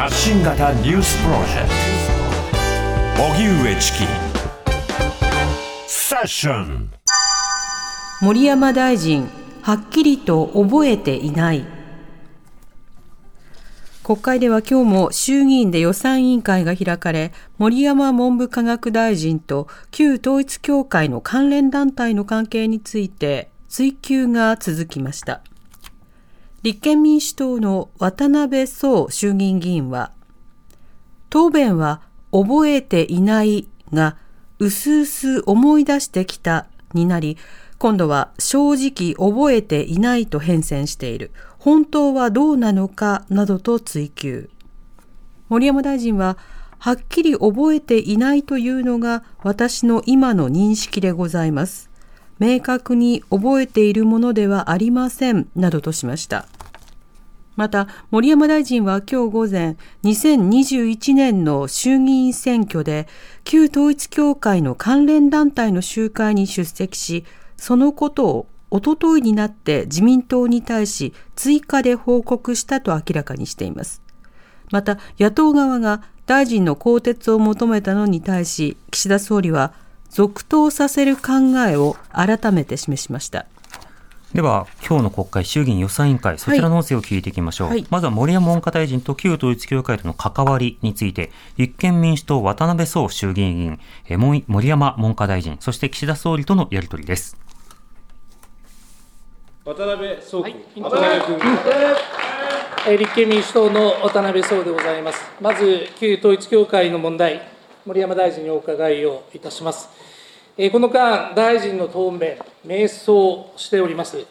発信型ニュースプロジェクト。荻上チキ。セッション。森山大臣はっきりと覚えていない。国会では今日も衆議院で予算委員会が開かれ森山文部科学大臣と旧統一教会の関連団体の関係について追及が続きました。立憲民主党の渡辺壮衆議院議員は答弁は覚えていないがうすうす思い出してきたになり今度は正直覚えていないと変遷している。本当はどうなのかなどと追及。森山大臣は、はっきり覚えていないというのが私の今の認識でございます。明確に覚えているものではありません、などとしました。また、森山大臣は今日午前、2021年の衆議院選挙で、旧統一教会の関連団体の集会に出席し、そのことをおとといになって自民党に対し追加で報告したと明らかにしています。また野党側が大臣の更迭を求めたのに対し岸田総理は続投させる考えを改めて示しました。では、今日の国会、衆議院予算委員会、そちらの音声を聞いていきましょう。はい、まずは森山文科大臣と旧統一教会との関わりについて、立憲民主党渡辺壮衆議院議員、森山文科大臣、そして岸田総理とのやり取りです。渡辺壮君、渡辺君、え立憲民主党の渡辺壮でございます。まず、旧統一教会の問題、森山大臣にお伺いをいたします。えこの間、大臣の答弁、迷走しております。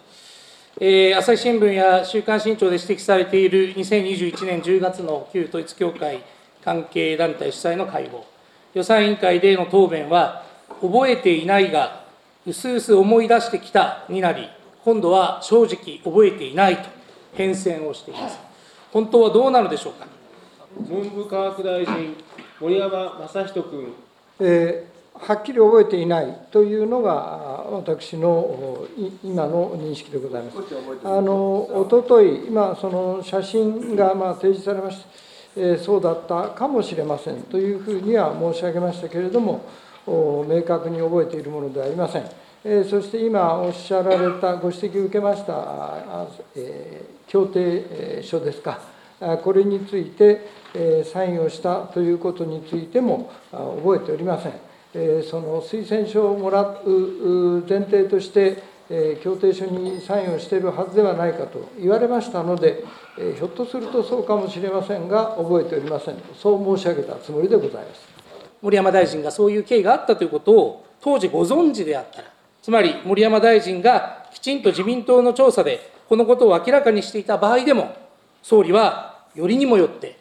え朝日新聞や週刊新潮で指摘されている2021年10月の旧統一教会関係団体主催の会合、予算委員会での答弁は、覚えていないが、うすうす思い出してきたになり、今度は正直覚えていないと変遷をしています。本当はどうなのでしょうか。文部科学大臣、森山正人君。えー、はっきり覚えていないというのが私の今の認識でございます。あのおととい、今、その写真がまあ提示されました、えー、そうだったかもしれませんというふうには申し上げましたけれども、明確に覚えているものではありません。そして今おっしゃられた、ご指摘を受けました、え協定書ですか、これについてサインをしたということについても覚えておりません。その推薦書をもらう前提として、協定書にサインをしているはずではないかと言われましたので、ひょっとするとそうかもしれませんが、覚えておりません、そう申し上げたつもりでございます森山大臣がそういう経緯があったということを、当時ご存知であったら、つまり森山大臣がきちんと自民党の調査でこのことを明らかにしていた場合でも、総理はよりにもよって、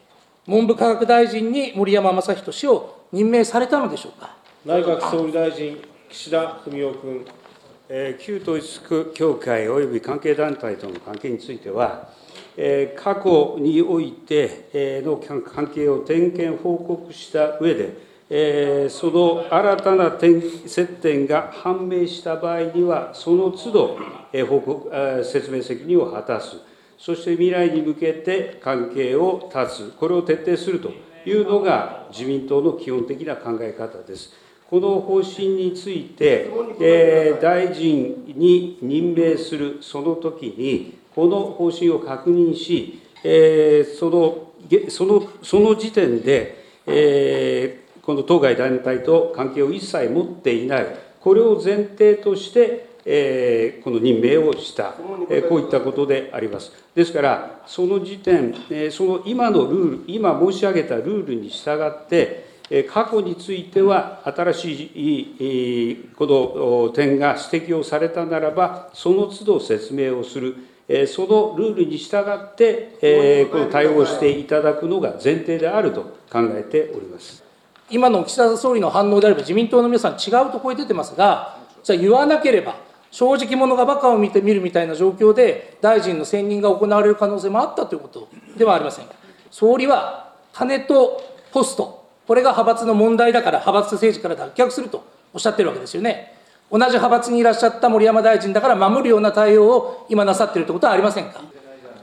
文部科学大臣に森山正人氏を任命されたのでしょうか？内閣総理大臣、岸田文雄君。えー、旧統一教会及び関係団体との関係については、えー、過去において、えー、の関係を点検報告した上で、えー、その新たな点接点が判明した場合には、その都度、えー、報告、えー、説明責任を果たす、そして未来に向けて関係を断つ、これを徹底するというのが自民党の基本的な考え方です。この方針について、えー、大臣に任命するその時に、この方針を確認し、えー、そのそのその時点で、えー、この当該団体と関係を一切持っていない、これを前提として、えこの任命をした、えこういったことであります。ですから、その時点、えその今のルール、今申し上げたルールに従って、過去については新しいこの点が指摘をされたならば、その都度説明をする、そのルールに従って、この対応していただくのが前提であると考えております。今の岸田総理の反応であれば、自民党の皆さん、違うと声出てますが、じゃあ言わなければ、正直者がバカを見て見るみたいな状況で、大臣の選任が行われる可能性もあったということではありませんか。総理は金とポスト、これが派閥の問題だから、派閥政治から脱却するとおっしゃってるわけですよね。同じ派閥にいらっしゃった森山大臣だから守るような対応を今なさっているということはありませんか？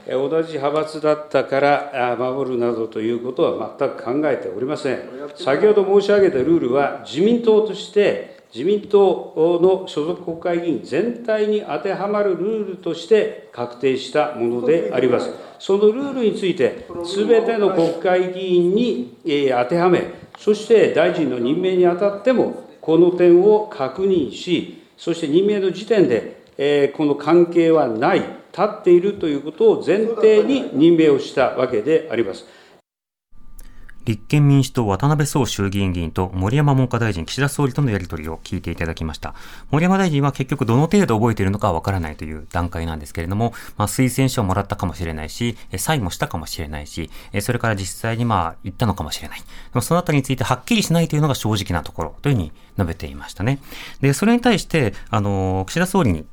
同じ派閥だったから守るなどということは全く考えておりません。先ほど申し上げたルールは、自民党として自民党の所属国会議員全体に当てはまるルールとして確定したものであります。そのルールについて、すべての国会議員に当てはめ、そして大臣の任命にあたっても、この点を確認し、そして任命の時点で、この関係はない、立っているということを前提に任命をしたわけであります。立憲民主党渡辺総衆議院議員と森山文科大臣、岸田総理とのやり取りを聞いていただきました。森山大臣は結局どの程度覚えているのかわからないという段階なんですけれども、まあ、推薦書をもらったかもしれないし、サインもしたかもしれないし、それから実際にまあ言ったのかもしれない。でもそのあたりについてはっきりしないというのが正直なところというふうに述べていましたね。で、それに対して、あの、岸田総理に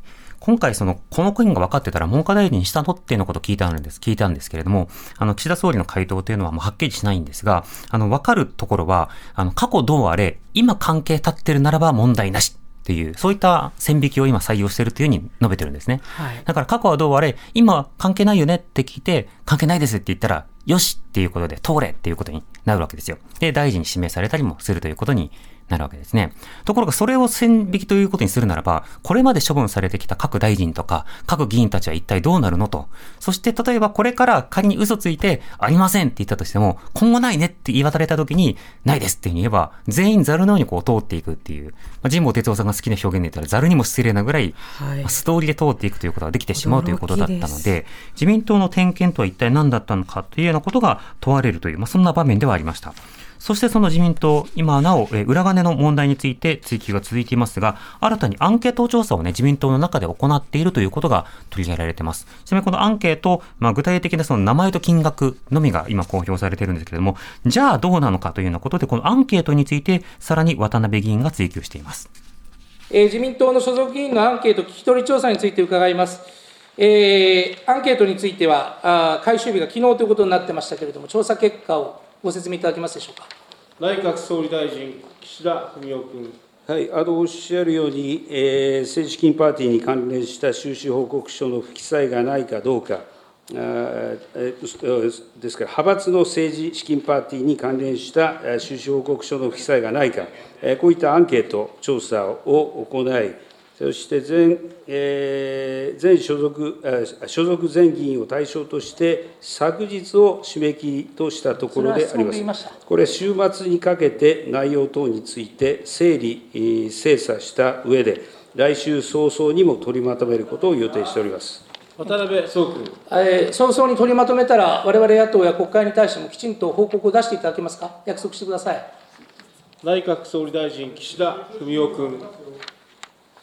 今回その、この件が分かってたら文科大臣にしたのっていうのことを聞いたんです、聞いたんですけれども、あの、岸田総理の回答というのはもうはっきりしないんですが、あの、分かるところは、あの、過去どうあれ、今関係立ってるならば問題なし。っていう、そういった線引きを今採用しているというふうに述べてるんですね。はい、だから過去はどうあれ、今関係ないよねって聞いて、関係ないですって言ったら、よしっていうことで通れっていうことになるわけですよ。で、大臣に指名されたりもするということになるわけですね。ところがそれを線引きということにするならば、これまで処分されてきた各大臣とか各議員たちは一体どうなるのと。そして例えばこれから仮に嘘ついてありませんって言ったとしても、今後ないねって言い渡れた時に、ないですって言えば、全員ザルのようにこう通っていくっていう、まあ、神保哲夫さんが好きな表現で言ったらザルにも失礼なぐらい、はい、ストーリーで通っていくということができてしまうということだったので、自民党の点検とは一体何だったのかというようなことが問われるという、まあ、そんな場面ではありました。そしてその自民党、今なお、え裏金の問題について追及が続いていますが、新たにアンケート調査をね、自民党の中で行っているということが取り上げられています。ちなみにこのアンケート、まあ、具体的なその名前と金額のみが今公表されているんですけれども、じゃあどうなのかというようなことで、このアンケートについて、さらに渡辺議員が追及しています。え、自民党の所属議員のアンケート聞き取り調査について伺います。えー、アンケートについては、あ回収日が昨日ということになってましたけれども、調査結果をご説明いただけますでしょうか？内閣総理大臣、岸田文雄君。はい、あのおっしゃるように、えー、政治資金パーティーに関連した収支報告書の不記載がないかどうか、あですから、派閥の政治資金パーティーに関連した収支報告書の不記載がないか、こういったアンケート調査を行い、そして全、えー、全所属、所属全議員を対象として、昨日を締め切りとしたところであります。これ、週末にかけて内容等について整理、精査した上で、来週早々にも取りまとめることを予定しております。渡辺総君、えー、早々に取りまとめたら、われわれ野党や国会に対してもきちんと報告を出していただけますか、約束してください。内閣総理大臣、岸田文雄君。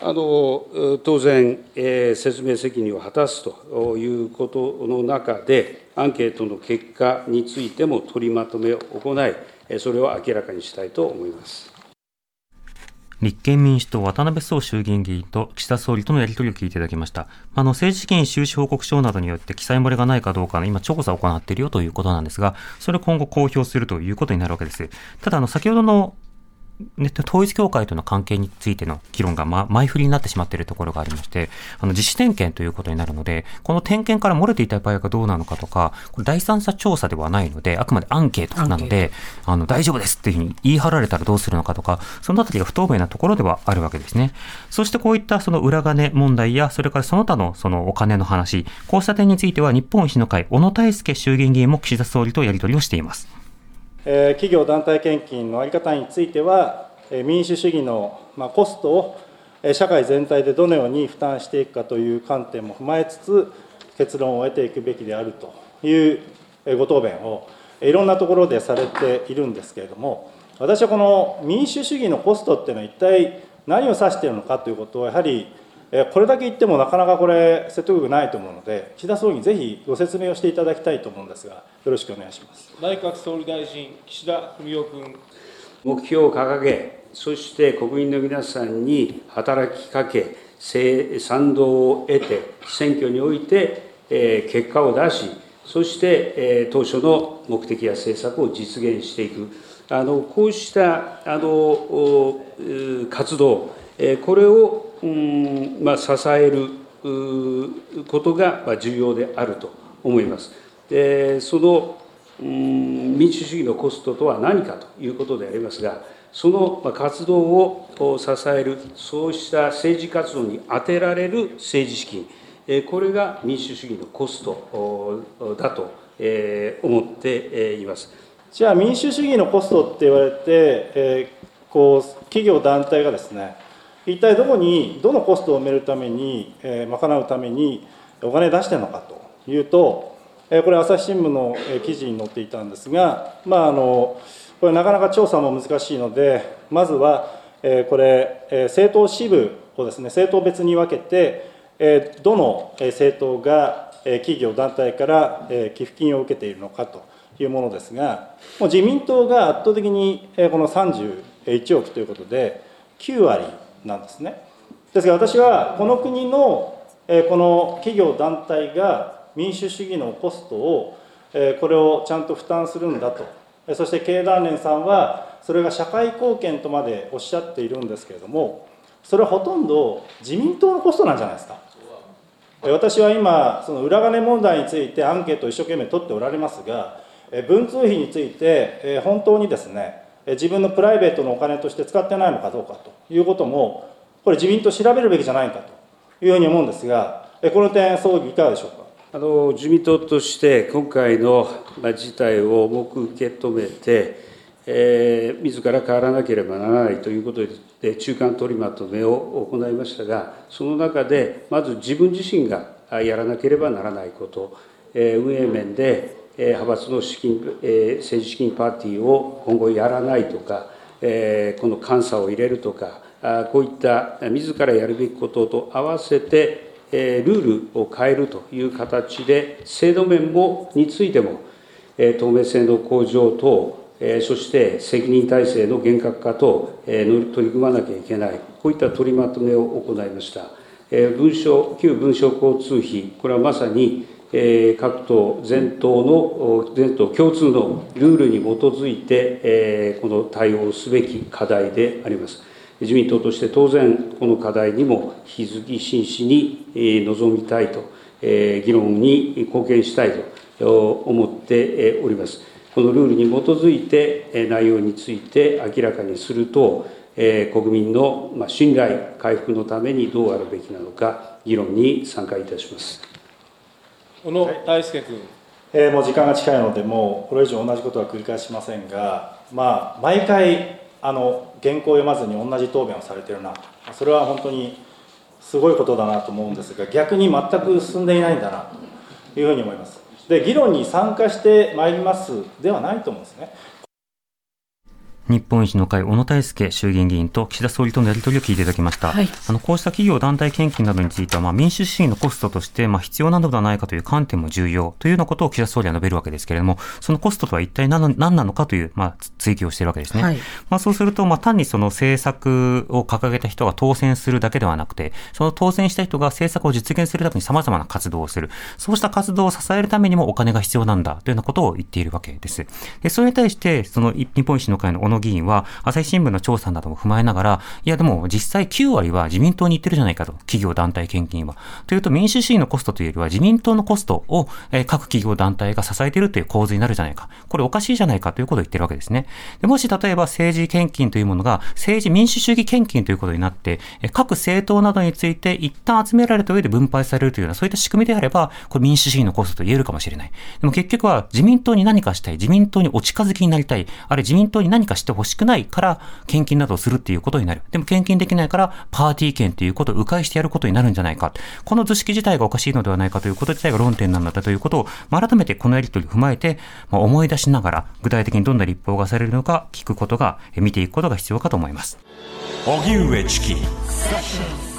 あの当然、えー、説明責任を果たすということの中で、アンケートの結果についても取りまとめを行い、それを明らかにしたいと思います。立憲民主党渡辺総衆議院議員と岸田総理とのやり取りを聞いていただきました。あの、政治資金収支報告書などによって記載漏れがないかどうかの今調査を行っているよということなんですが、それを今後公表するということになるわけです。ただ、あの、先ほどの、統一教会との関係についての議論が、ま、前振りになってしまっているところがありまして、あの、実施点検ということになるので、この点検から漏れていた場合がどうなのかとか、これ第三者調査ではないので、あくまでアンケートなので、あの、大丈夫ですっていうふうに言い張られたらどうするのかとか、そのあたりが不透明なところではあるわけですね。そしてこういったその裏金問題や、それからその他のそのお金の話、こうした点については日本維新の会、小野泰輔衆議院議員も岸田総理とやり取りをしています。企業団体献金の在り方については、民主主義のコストを社会全体でどのように負担していくかという観点も踏まえつつ、結論を得ていくべきであるというご答弁をいろんなところでされているんですけれども、私はこの民主主義のコストっていうのは一体何を指しているのかということをやはりこれだけ言ってもなかなかこれ説得力ないと思うので岸田総理にぜひご説明をしていただきたいと思うんですがよろしくお願いします。内閣総理大臣岸田文雄君。目標を掲げそして国民の皆さんに働きかけ賛同を得て選挙において結果を出しそして当初の目的や政策を実現していく。あのこうしたあの活動これを、うんまあ、支えることが重要であると思います。でそのうん民主主義のコストとは何かということでありますが、その活動を支える、そうした政治活動に充てられる政治資金、これが民主主義のコストだと思っています。じゃあ民主主義のコストって言われて、えー、こう企業団体がですね一体どこにどのコストを埋めるために、えー、賄うためにお金出してるのかというと、えー、これ朝日新聞の記事に載っていたんですがまああのこれなかなか調査も難しいのでまずは、えー、これ、えー、政党支部をですね政党別に分けて、えー、どの政党が企業団体から寄付金を受けているのかというものですが、もう自民党が圧倒的にこの31億ということで、9割なんですね。ですが私はこの国のこの企業団体が民主主義のコストをこれをちゃんと負担するんだとそして経団連さんはそれが社会貢献とまでおっしゃっているんですけれどもそれはほとんど自民党のコストなんじゃないですか私は今その裏金問題についてアンケートを一生懸命取っておられますが文通費について本当にですね自分のプライベートのお金として使ってないのかどうかということもこれ自民党調べるべきじゃないかと。いうふうに思うんですがこの点総理いかがでしょうか？あの自民党として今回の事態を重く受け止めて、えー、自ら変わらなければならないということで中間取りまとめを行いましたがその中でまず自分自身がやらなければならないこと、えー、運営面で派閥の資金、政治資金パーティーを今後やらないとか、この監査を入れるとか、こういった自らやるべきことと合わせて、ルールを変えるという形で、制度面もについても、透明性の向上等、そして責任体制の厳格化等、取り組まなきゃいけない、こういった取りまとめを行いました。文書、旧文書交通費、これはまさに各党全党の全党共通のルールに基づいてこの対応すべき課題であります。自民党として当然この課題にも引き続き真摯に臨みたいと議論に貢献したいと思っております。このルールに基づいて内容について明らかにすると国民の信頼回復のためにどうあるべきなのか議論に参加いたします。小野大輔君、えー、もう時間が近いので、もうこれ以上同じことは繰り返しませんが、まあ、毎回あの、原稿を読まずに同じ答弁をされてるな、それは本当にすごいことだなと思うんですが、逆に全く進んでいないんだなというふうに思います。で、議論に参加してまいりますではないと思うんですね。日本維新の会、小野泰輔衆議院議員と岸田総理とのやり取りを聞いていただきました。はい、あのこうした企業団体献金などについては、まあ、民主主義のコストとして、まあ、必要なのではないかという観点も重要というようなことを岸田総理は述べるわけですけれども、そのコストとは一体何なのかという、まあ、追求をしているわけですね。はい、まあ、そうすると、まあ、単にその政策を掲げた人が当選するだけではなくて、その当選した人が政策を実現するために様々な活動をする。そうした活動を支えるためにもお金が必要なんだというようなことを言っているわけです。で、それに対して、その日本維新の会の小野議員は、朝日新聞の調査なども踏まえながら、いやでも実際9割は自民党に行ってるじゃないかと、企業団体献金は。というと民主主義のコストというよりは自民党のコストを、各企業団体が支えているという構図になるじゃないか。これおかしいじゃないかということを言ってるわけですね。でもし例えば政治献金というものが政治民主主義献金ということになって、各政党などについて一旦集められた上で分配されるというようなそういった仕組みであれば、これ民主主義のコストと言えるかもしれない。でも結局は自民党に何かしたい、自民党にお近づきになりたい、あるいは自民党に何かしたいてほしくないから献金などをするっていうことになる。でも献金できないからパーティー券っていうことを迂回してやることになるんじゃないか。この図式自体がおかしいのではないかということ自体が論点なんだということを、改めてこのやり取りを踏まえて、まあ、思い出しながら具体的にどんな立法がされるのか聞くことが、見ていくことが必要かと思います。荻上チキ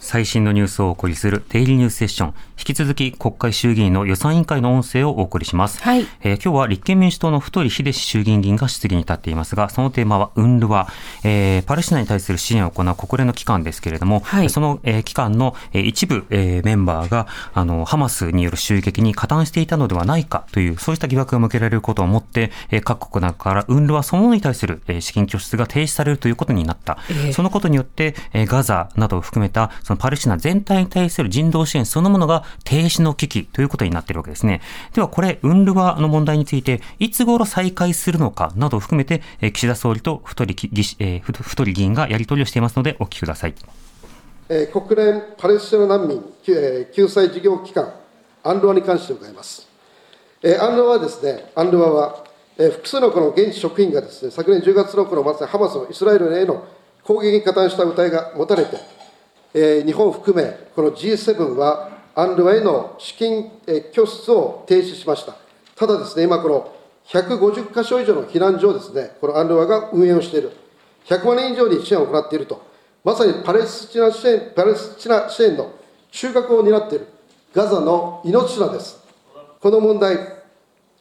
最新のニュースをお送りするデイリーニュースセッション。引き続き国会衆議院の予算委員会の音声をお送りします。はい。えー、今日は立憲民主党の太秀氏衆議院議員が質疑に立っていますが、そのテーマはウンルワ、えー、パレスチナに対する支援を行う国連の機関ですけれども、はい、その、えー、機関の、えー、一部、えー、メンバーが、あの、ハマスによる襲撃に加担していたのではないかという、そうした疑惑が向けられることをもって、えー、各国などからウンルワそのものに対する、えー、資金拠出が停止されるということになった。えー、そのことによって、えー、ガザなどを含めた、そのパレスチナ全体に対する人道支援そのものが停止の危機ということになっているわけですね。ではこれ、ウンルワの問題について、いつ頃再開するのかなどを含めて、岸田総理と太り議員がやり取りをしていますので、お聞きください。国連パレスチナ難民救済事業機関、アンルワに関して伺います。アンルワはですね、アンルワは、複数のこの現地職員がですね、昨年10月のこのまさにハマスのイスラエルへの攻撃に加担した疑いが持たれて、日本含め、この G7 は、アンルワへの資金拠出を停止しました。ただですね、今この150か所以上の避難所をですね、このアンルワが運営をしている。100万人以上に支援を行っていると。まさにパレスチナ支援パレスチナ支援の中核を担っているガザの命綱です。この問題、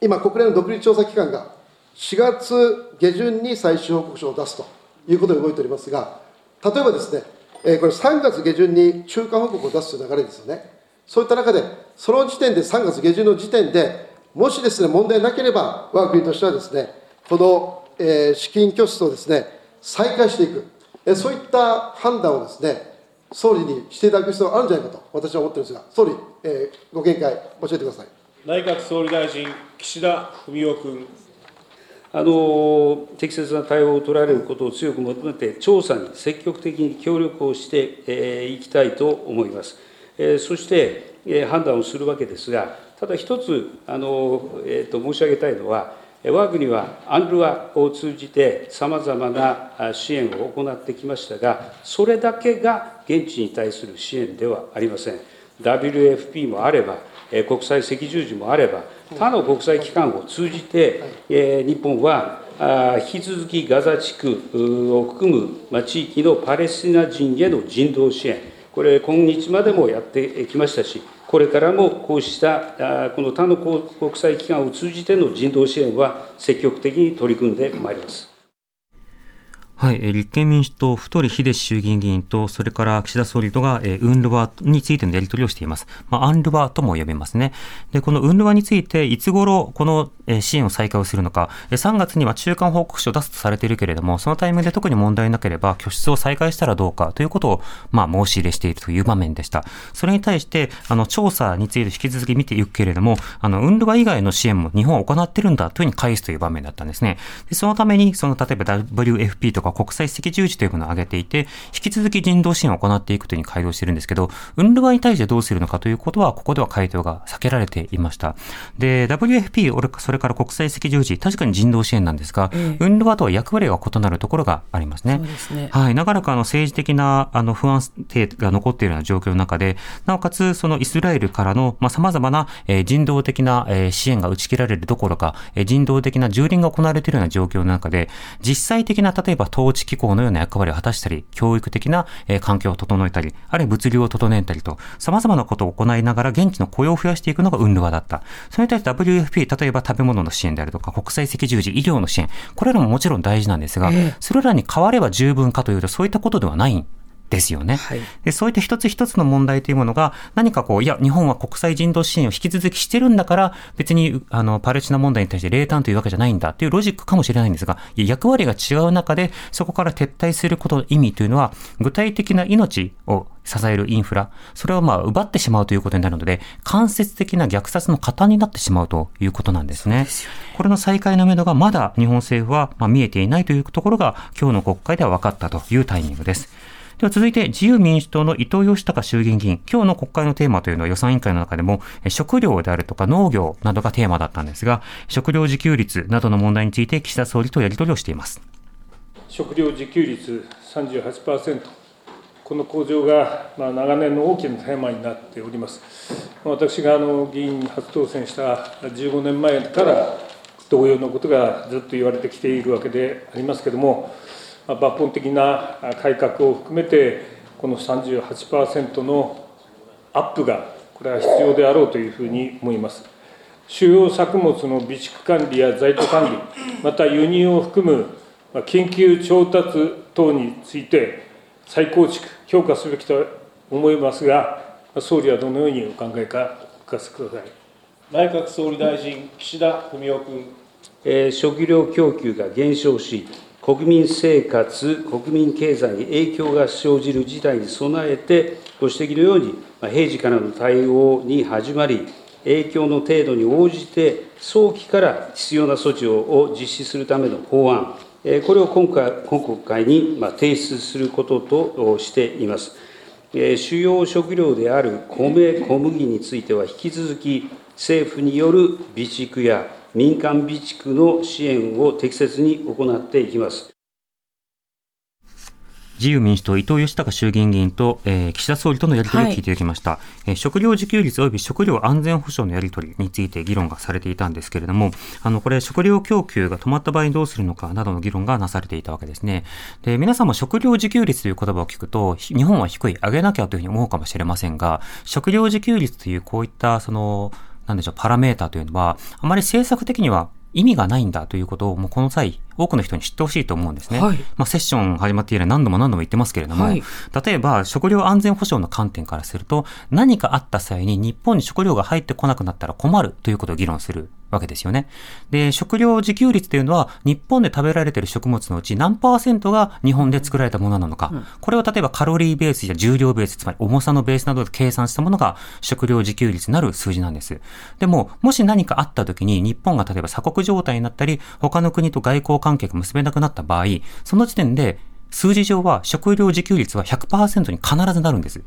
今、国連の独立調査機関が4月下旬に最終報告書を出すということで動いておりますが、例えばですね、えこれ3月下旬に中間報告を出すという流れですよね。そういった中で、その時点で3月下旬の時点で、もしですね、問題なければ、我が国としてはですね、この、え資金拠出をですね、再開していくえ。そういった判断をですね、総理にしていただく必要があるんじゃないかと、私は思ってるんですが、総理、えー、ご見解、教えてください内閣総理大臣、岸田文雄君。あの適切な対応を取られることを強く求めて、調査に積極的に協力をしてい、えー、きたいと思います。えー、そして、えー、判断をするわけですが、ただ一つあの、えーと申し上げたいのは、我が国はアンルワを通じてさまざまな支援を行ってきましたが、それだけが現地に対する支援ではありません。WFP もあれば、国際赤十字もあれば、他の国際機関を通じて、日本は引き続きガザ地区を含む地域のパレスチナ人への人道支援、これ、今日までもやってきましたし、これからもこうしたこの他の国際機関を通じての人道支援は積極的に取り組んでまいります。はい、立憲民主党、太秀衆議院議員と、それから岸田総理とが、えー、ウンルワについてのやり取りをしています。まあ、アンルワとも呼べますね。で、このウンルワについて、いつ頃、この、えー、支援を再開をするのか、3月には中間報告書を出すとされているけれども、そのタイミングで特に問題なければ、拠出を再開したらどうかということを、まあ、申し入れしているという場面でした。それに対して、あの、調査について引き続き見ていくけれども、あの、ウンルワ以外の支援も日本は行ってるんだというふうに返すという場面だったんですね。で、そのために、その、例えば WFP とか国際赤十字というものを挙げていて、引き続き人道支援を行っていくというふうに回答しているんですけど、ウンルワに対してどうするのかということは、ここでは回答が避けられていました。で、WFP、それから国際赤十字、確かに人道支援なんですが、ええ、ウンルワとは役割が異なるところがありますね。すねはい。なかなかあの政治的なあの不安定が残っているような状況の中で、なおかつ、そのイスラエルからの、まあ、様々な、えー、人道的な、えー、支援が打ち切られるどころか、えー、人道的な蹂躙が行われているような状況の中で、実際的な、例えば統治機構のような役割を果たしたり、教育的な、え環境を整えたり、あるいは物流を整えたりと、様々なことを行いながら現地の雇用を増やしていくのがウンルワだった。それに対して WFP、例えば食べ物の支援であるとか、国際赤十字、医療の支援、これらももちろん大事なんですが、それらに変われば十分かというと、そういったことではないですよね、はい、で。そういった一つ一つの問題というものが、何かこう、いや、日本は国際人道支援を引き続きしてるんだから、別に、あの、パレスチナ問題に対して冷淡というわけじゃないんだというロジックかもしれないんですが、役割が違う中で、そこから撤退することの意味というのは、具体的な命を支えるインフラ、それをまあ奪ってしまうということになるので、間接的な虐殺の加担になってしまうということなんですね。すねこれの再開のめどがまだ日本政府はま見えていないというところが、今日の国会では分かったというタイミングです。では続いて自由民主党の伊藤義孝衆議院議員、今日の国会のテーマというのは予算委員会の中でも食料であるとか農業などがテーマだったんですが、食料自給率などの問題について岸田総理とやり取りをしています。食料自給率38%、この向上が、まあ、長年の大きなテーマになっております。私があの議員に初当選した15年前から同様のことがずっと言われてきているわけでありますけれども、抜本的な改革を含めて、この38%のアップが、これは必要であろうというふうに思います。主要作物の備蓄管理や在庫管理、また輸入を含む緊急調達等について、再構築、強化すべきと思いますが、総理はどのようにお考えか、お聞かせください。内閣総理大臣、岸田文雄君。えー、食料供給が減少し、国民生活、国民経済に影響が生じる事態に備えて、ご指摘のように、平時からの対応に始まり、影響の程度に応じて、早期から必要な措置を実施するための法案、これを今回今国会に提出することとしています。主要食料である米、小麦については、引き続き政府による備蓄や民間備蓄の支援を適切に行っていきます。自由民主党、伊藤義孝衆議院議員と、えー、岸田総理とのやり取りを聞いていただきました、はい、えー、食料自給率及び食料安全保障のやり取りについて議論がされていたんですけれども、あの、これ、食料供給が止まった場合にどうするのかなどの議論がなされていたわけですね。で、皆さんも食料自給率という言葉を聞くと、日本は低い、上げなきゃというふうに思うかもしれませんが、食料自給率というこういった、その、なんでしょう、パラメーターというのは、あまり政策的には意味がないんだということを、もうこの際、多くの人に知ってほしいと思うんですね。はい、まあ、セッション始まって以来何度も何度も言ってますけれども、はい、例えば食料安全保障の観点からすると、何かあった際に日本に食料が入ってこなくなったら困るということを議論するわけですよね。で、食料自給率というのは、日本で食べられている食物のうち何パーセントが日本で作られたものなのか、うん、これを例えばカロリーベースや重量ベース、つまり重さのベースなどで計算したものが食料自給率なる数字なんです。でも、もし何かあった時に日本が例えば鎖国状態になったり、他の国と外交関係が結べなくなった場合、その時点で数字上は食料自給率は100%に必ずなるんです。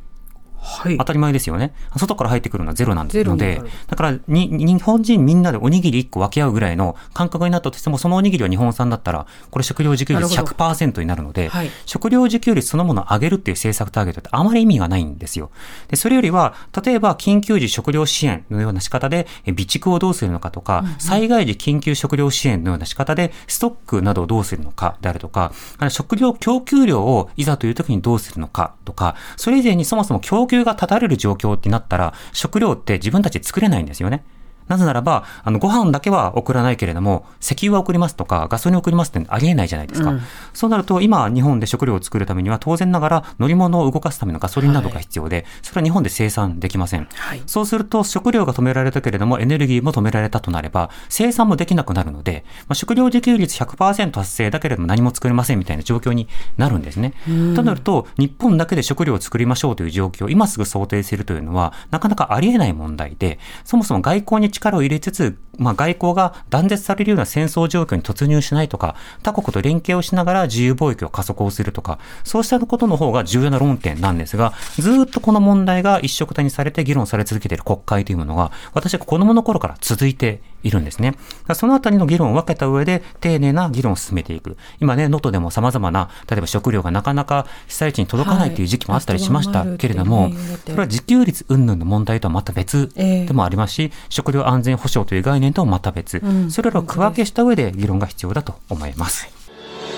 はい、当たり前ですよね。外から入ってくるのはゼロなんですので、だからに、日本人みんなでおにぎり1個分け合うぐらいの感覚になったとしても、そのおにぎりは日本産だったら、これ食料自給率100%になるので、はい、食料自給率そのものを上げるっていう政策ターゲットってあまり意味がないんですよ。で、それよりは、例えば緊急時食料支援のような仕方で、備蓄をどうするのかとか、うんうん、災害時緊急食料支援のような仕方で、ストックなどをどうするのかであるとか、食料供給量をいざという時にどうするのかとか、それ以前にそもそも供給が断たれる状況ってなったら、食料って自分たち作れないんですよね。なぜならば、あの、ご飯だけは送らないけれども、石油は送りますとか、ガソリン送りますってありえないじゃないですか。うん、そうなると、今、日本で食料を作るためには、当然ながら乗り物を動かすためのガソリンなどが必要で、はい、それは日本で生産できません。はい、そうすると、食料が止められたけれども、エネルギーも止められたとなれば、生産もできなくなるので、まあ、食料自給率100%達成だけれども何も作れませんみたいな状況になるんですね。となると、日本だけで食料を作りましょうという状況を今すぐ想定するというのは、なかなかありえない問題で、そもそも外交に力を入れつつ、まあ、外交が断絶されるような戦争状況に突入しないとか、他国と連携をしながら自由貿易を加速をするとか、そうしたことの方が重要な論点なんですが、ずっとこの問題が一色たにされて議論され続けている国会というものが、私は子供の頃から続いているんですね。そのあたりの議論を分けた上で、丁寧な議論を進めていく。今ね、能登でも様々な、例えば食料がなかなか被災地に届かないという時期もあったりしましたけれども、それは自給率云々の問題とはまた別でもありますし、食料安全保障という概念ともまた別、うん、それらを区分けした上で議論が必要だと思います。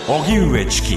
荻上チキ